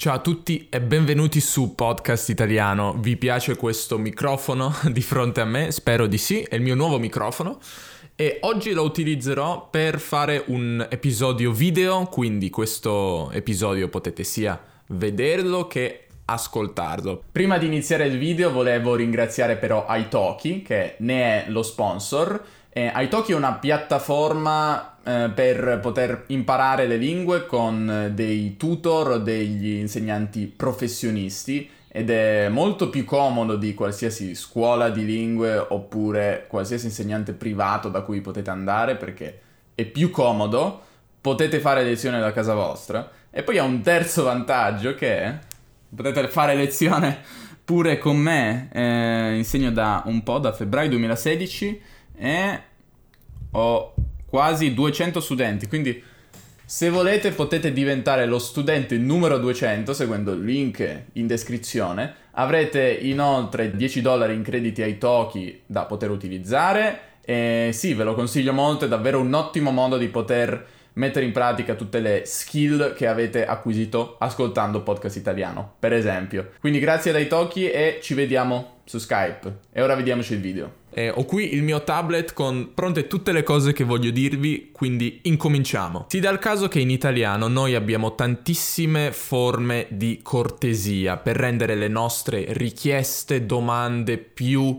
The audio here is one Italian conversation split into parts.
Ciao a tutti e benvenuti su Podcast Italiano. Vi piace questo microfono di fronte a me? Spero di sì, è il mio nuovo microfono e oggi lo utilizzerò per fare un episodio video, quindi questo episodio potete sia vederlo che ascoltarlo. Prima di iniziare il video volevo ringraziare però Italki che ne è lo sponsor. Eh, Italki è una piattaforma eh, per poter imparare le lingue con dei tutor degli insegnanti professionisti ed è molto più comodo di qualsiasi scuola di lingue oppure qualsiasi insegnante privato da cui potete andare perché è più comodo, potete fare lezione da casa vostra e poi ha un terzo vantaggio che potete fare lezione pure con me, eh, insegno da un po', da febbraio 2016 e ho quasi 200 studenti, quindi se volete potete diventare lo studente numero 200 seguendo il link in descrizione. Avrete inoltre 10 dollari in crediti ai Toki da poter utilizzare e sì, ve lo consiglio molto, è davvero un ottimo modo di poter mettere in pratica tutte le skill che avete acquisito ascoltando podcast italiano, per esempio. Quindi grazie dai Toki e ci vediamo su Skype. E ora vediamoci il video. Eh, ho qui il mio tablet con pronte tutte le cose che voglio dirvi, quindi incominciamo. Si dà il caso che in italiano noi abbiamo tantissime forme di cortesia per rendere le nostre richieste, domande più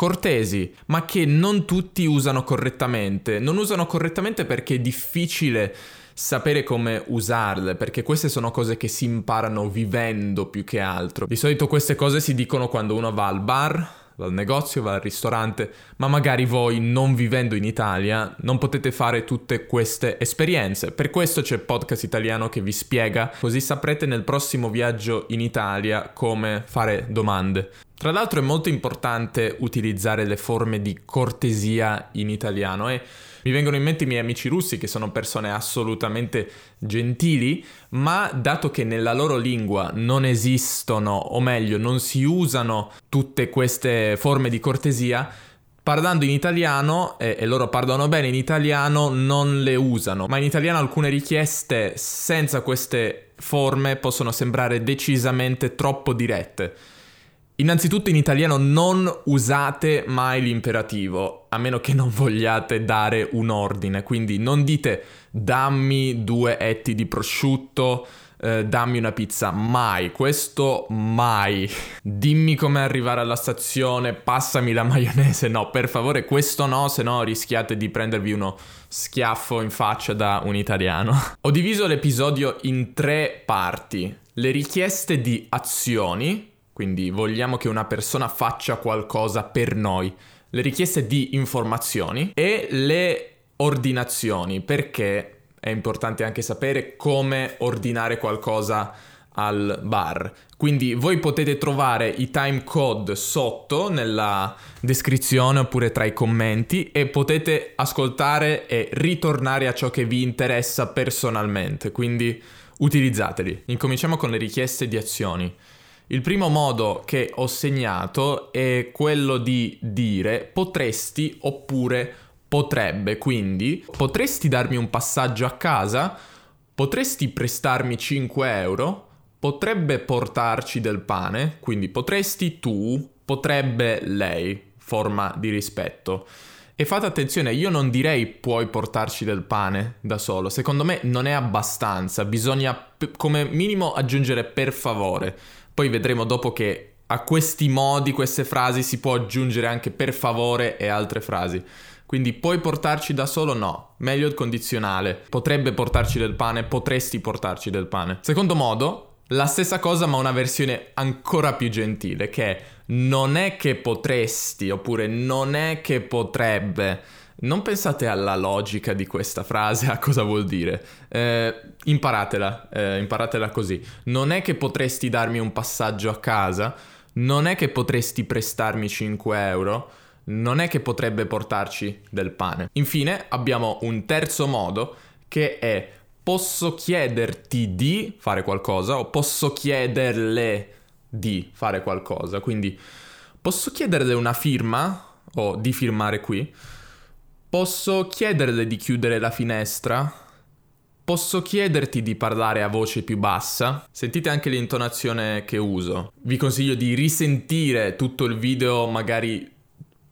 cortesi, ma che non tutti usano correttamente. Non usano correttamente perché è difficile sapere come usarle, perché queste sono cose che si imparano vivendo più che altro. Di solito queste cose si dicono quando uno va al bar va al negozio, va al ristorante, ma magari voi non vivendo in Italia non potete fare tutte queste esperienze. Per questo c'è podcast italiano che vi spiega, così saprete nel prossimo viaggio in Italia come fare domande. Tra l'altro è molto importante utilizzare le forme di cortesia in italiano e mi vengono in mente i miei amici russi che sono persone assolutamente gentili, ma dato che nella loro lingua non esistono, o meglio, non si usano tutte queste forme di cortesia, parlando in italiano, e, e, loro parlano bene in italiano, non le usano. Ma in italiano alcune richieste senza queste forme possono sembrare decisamente troppo dirette. Innanzitutto in italiano non usate mai l'imperativo, a meno che non vogliate dare un ordine, quindi non dite dammi due etti di prosciutto, eh, dammi una pizza, mai, questo mai. Dimmi come arrivare alla stazione, passami la maionese, no, per favore questo no, se no rischiate di prendervi uno schiaffo in faccia da un italiano. Ho diviso l'episodio in tre parti. Le richieste di azioni, quindi vogliamo che una persona faccia qualcosa per noi, le richieste di informazioni e le ordinazioni, perché è importante anche sapere come ordinare qualcosa al bar. Quindi voi potete trovare i time code sotto nella descrizione oppure tra i commenti e potete ascoltare e ritornare a ciò che vi interessa personalmente. Quindi utilizzateli. Incominciamo con le richieste di azioni. Il primo modo che ho segnato è quello di dire potresti oppure potrebbe, quindi potresti darmi un passaggio a casa? Potresti prestarmi 5 euro? Potrebbe portarci del pane? Quindi potresti tu, potrebbe lei, forma di rispetto. E fate attenzione, io non direi puoi portarci del pane da solo, secondo me non è abbastanza, bisogna p- come minimo aggiungere per favore. Poi vedremo dopo che a questi modi, queste frasi si può aggiungere anche per favore e altre frasi. Quindi puoi portarci da solo? No, meglio il condizionale. Potrebbe portarci del pane, potresti portarci del pane. Secondo modo, la stessa cosa ma una versione ancora più gentile che è non è che potresti oppure non è che potrebbe. Non pensate alla logica di questa frase, a cosa vuol dire. Eh, imparatela, eh, imparatela così. Non è che potresti darmi un passaggio a casa, non è che potresti prestarmi 5 euro, non è che potrebbe portarci del pane. Infine abbiamo un terzo modo che è posso chiederti di fare qualcosa o posso chiederle di fare qualcosa. Quindi posso chiederle una firma o di firmare qui Posso chiederle di chiudere la finestra? Posso chiederti di parlare a voce più bassa? Sentite anche l'intonazione che uso. Vi consiglio di risentire tutto il video magari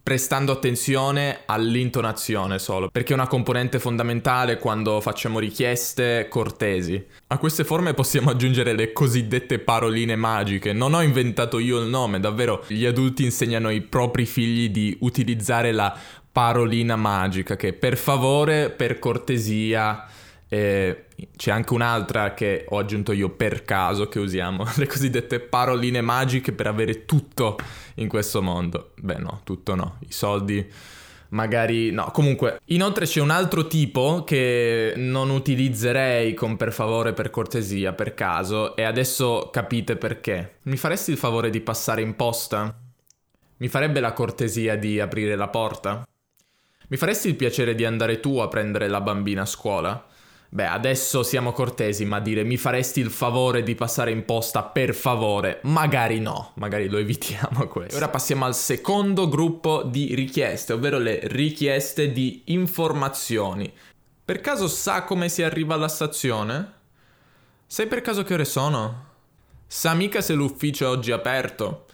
prestando attenzione all'intonazione solo, perché è una componente fondamentale quando facciamo richieste cortesi. A queste forme possiamo aggiungere le cosiddette paroline magiche. Non ho inventato io il nome, davvero gli adulti insegnano ai propri figli di utilizzare la parolina magica che per favore, per cortesia, eh, c'è anche un'altra che ho aggiunto io per caso che usiamo, le cosiddette paroline magiche per avere tutto in questo mondo. Beh no, tutto no, i soldi magari no. Comunque, inoltre c'è un altro tipo che non utilizzerei con per favore, per cortesia, per caso e adesso capite perché. Mi faresti il favore di passare in posta? Mi farebbe la cortesia di aprire la porta? Mi faresti il piacere di andare tu a prendere la bambina a scuola? Beh, adesso siamo cortesi, ma dire mi faresti il favore di passare in posta per favore? Magari no, magari lo evitiamo questo. Ora passiamo al secondo gruppo di richieste, ovvero le richieste di informazioni. Per caso sa come si arriva alla stazione? Sai per caso che ore sono? Sa mica se l'ufficio è oggi aperto?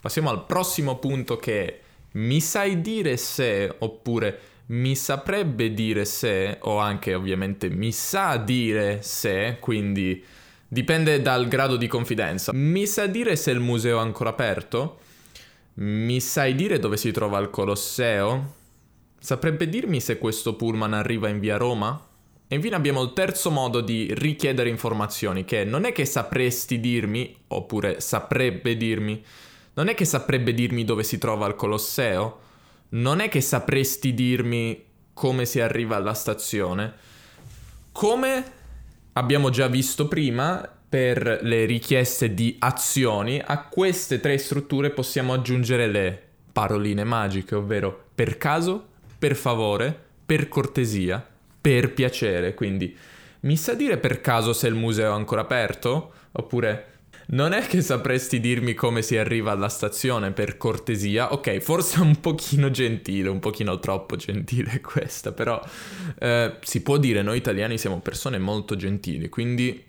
Passiamo al prossimo punto che è mi sai dire se oppure mi saprebbe dire se, o anche ovviamente mi sa dire se, quindi dipende dal grado di confidenza. Mi sa dire se il museo è ancora aperto? Mi sai dire dove si trova il Colosseo? Saprebbe dirmi se questo pullman arriva in via Roma? E infine abbiamo il terzo modo di richiedere informazioni, che non è che sapresti dirmi, oppure saprebbe dirmi, non è che saprebbe dirmi dove si trova il Colosseo, non è che sapresti dirmi come si arriva alla stazione. Come abbiamo già visto prima, per le richieste di azioni, a queste tre strutture possiamo aggiungere le paroline magiche, ovvero per caso, per favore, per cortesia, per piacere. Quindi mi sa dire per caso se il museo è ancora aperto? Oppure non è che sapresti dirmi come si arriva alla stazione per cortesia? Ok, forse un pochino gentile, un pochino troppo gentile questa, però eh, si può dire noi italiani siamo persone molto gentili, quindi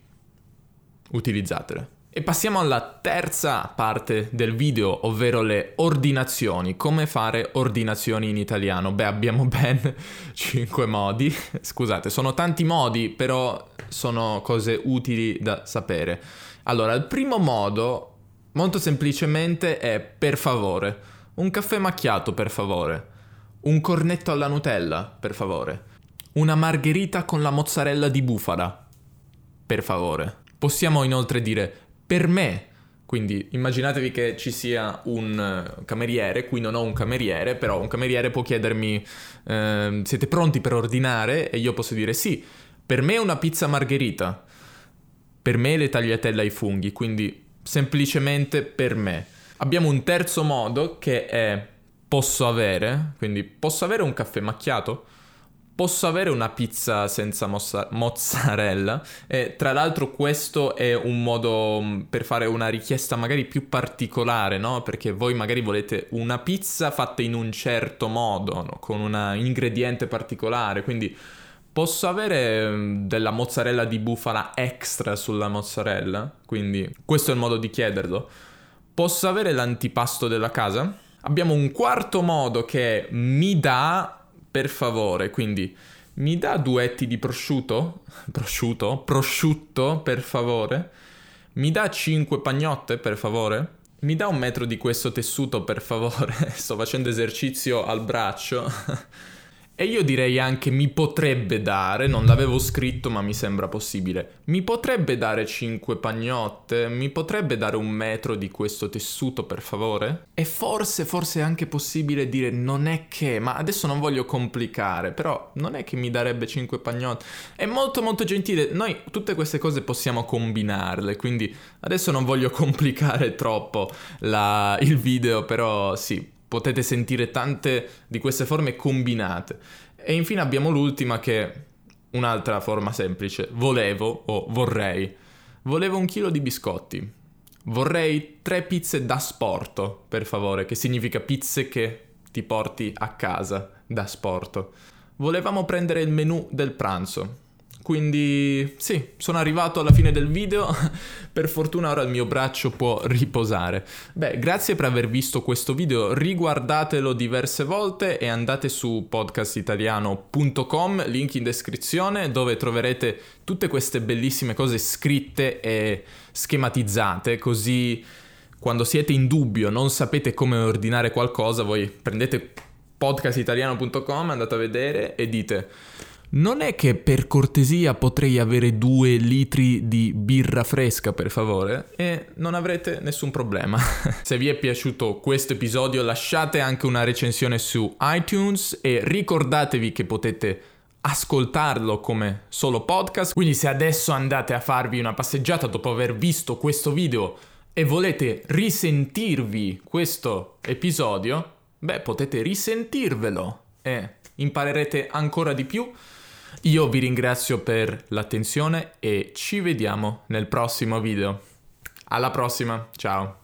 utilizzatele. E passiamo alla terza parte del video, ovvero le ordinazioni. Come fare ordinazioni in italiano? Beh, abbiamo ben 5 modi. Scusate, sono tanti modi, però sono cose utili da sapere. Allora, il primo modo, molto semplicemente, è per favore. Un caffè macchiato, per favore. Un cornetto alla Nutella, per favore. Una margherita con la mozzarella di bufala, per favore. Possiamo inoltre dire per me. Quindi immaginatevi che ci sia un eh, cameriere, qui non ho un cameriere, però un cameriere può chiedermi eh, siete pronti per ordinare? E io posso dire sì, per me una pizza margherita per me le tagliatelle ai funghi, quindi semplicemente per me. Abbiamo un terzo modo che è posso avere, quindi posso avere un caffè macchiato? Posso avere una pizza senza mozza- mozzarella? E tra l'altro questo è un modo mm, per fare una richiesta magari più particolare, no? Perché voi magari volete una pizza fatta in un certo modo, no? con un ingrediente particolare, quindi Posso avere mm, della mozzarella di bufala extra sulla mozzarella? Quindi questo è il modo di chiederlo. Posso avere l'antipasto della casa? Abbiamo un quarto modo che mi dà per favore, quindi mi dà duetti di prosciutto? Prosciutto? Prosciutto, per favore? Mi dà cinque pagnotte, per favore? Mi dà un metro di questo tessuto, per favore? Sto facendo esercizio al braccio. E io direi anche mi potrebbe dare, non l'avevo scritto ma mi sembra possibile, mi potrebbe dare 5 pagnotte, mi potrebbe dare un metro di questo tessuto per favore? E forse, forse è anche possibile dire non è che, ma adesso non voglio complicare, però non è che mi darebbe 5 pagnotte, è molto molto gentile, noi tutte queste cose possiamo combinarle, quindi adesso non voglio complicare troppo la, il video, però sì, potete sentire tante di queste forme combinate. E infine abbiamo l'ultima che è un'altra forma semplice, volevo o vorrei. Volevo un chilo di biscotti. Vorrei tre pizze da sporto, per favore, che significa pizze che ti porti a casa da sporto. Volevamo prendere il menù del pranzo. Quindi sì, sono arrivato alla fine del video, per fortuna ora il mio braccio può riposare. Beh, grazie per aver visto questo video, riguardatelo diverse volte e andate su podcastitaliano.com, link in descrizione, dove troverete tutte queste bellissime cose scritte e schematizzate, così quando siete in dubbio, non sapete come ordinare qualcosa, voi prendete podcastitaliano.com, andate a vedere e dite non è che per cortesia potrei avere due litri di birra fresca, per favore? E non avrete nessun problema. Se vi è piaciuto questo episodio lasciate anche una recensione su iTunes e ricordatevi che potete ascoltarlo come solo podcast. Quindi se adesso andate a farvi una passeggiata dopo aver visto questo video e volete risentirvi questo episodio, beh potete risentirvelo e imparerete ancora di più io vi ringrazio per l'attenzione e ci vediamo nel prossimo video. Alla prossima, ciao!